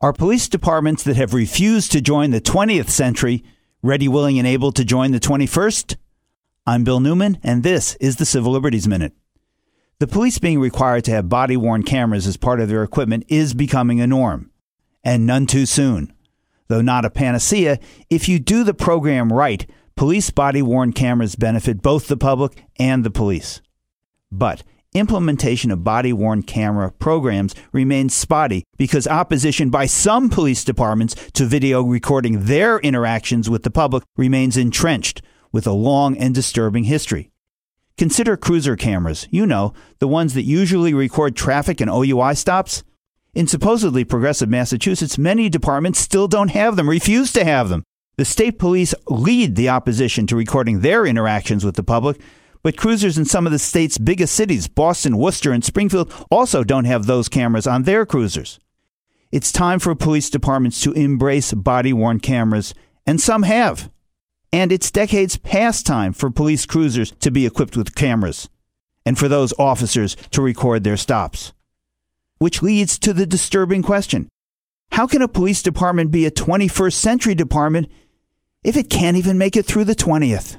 Are police departments that have refused to join the 20th century ready, willing, and able to join the 21st? I'm Bill Newman, and this is the Civil Liberties Minute. The police being required to have body worn cameras as part of their equipment is becoming a norm, and none too soon. Though not a panacea, if you do the program right, police body worn cameras benefit both the public and the police. But implementation of body worn camera programs remains spotty because opposition by some police departments to video recording their interactions with the public remains entrenched with a long and disturbing history. Consider cruiser cameras, you know, the ones that usually record traffic and OUI stops. In supposedly progressive Massachusetts, many departments still don't have them, refuse to have them. The state police lead the opposition to recording their interactions with the public but cruisers in some of the state's biggest cities, Boston, Worcester, and Springfield, also don't have those cameras on their cruisers. It's time for police departments to embrace body worn cameras, and some have. And it's decades past time for police cruisers to be equipped with cameras, and for those officers to record their stops. Which leads to the disturbing question How can a police department be a 21st century department if it can't even make it through the 20th?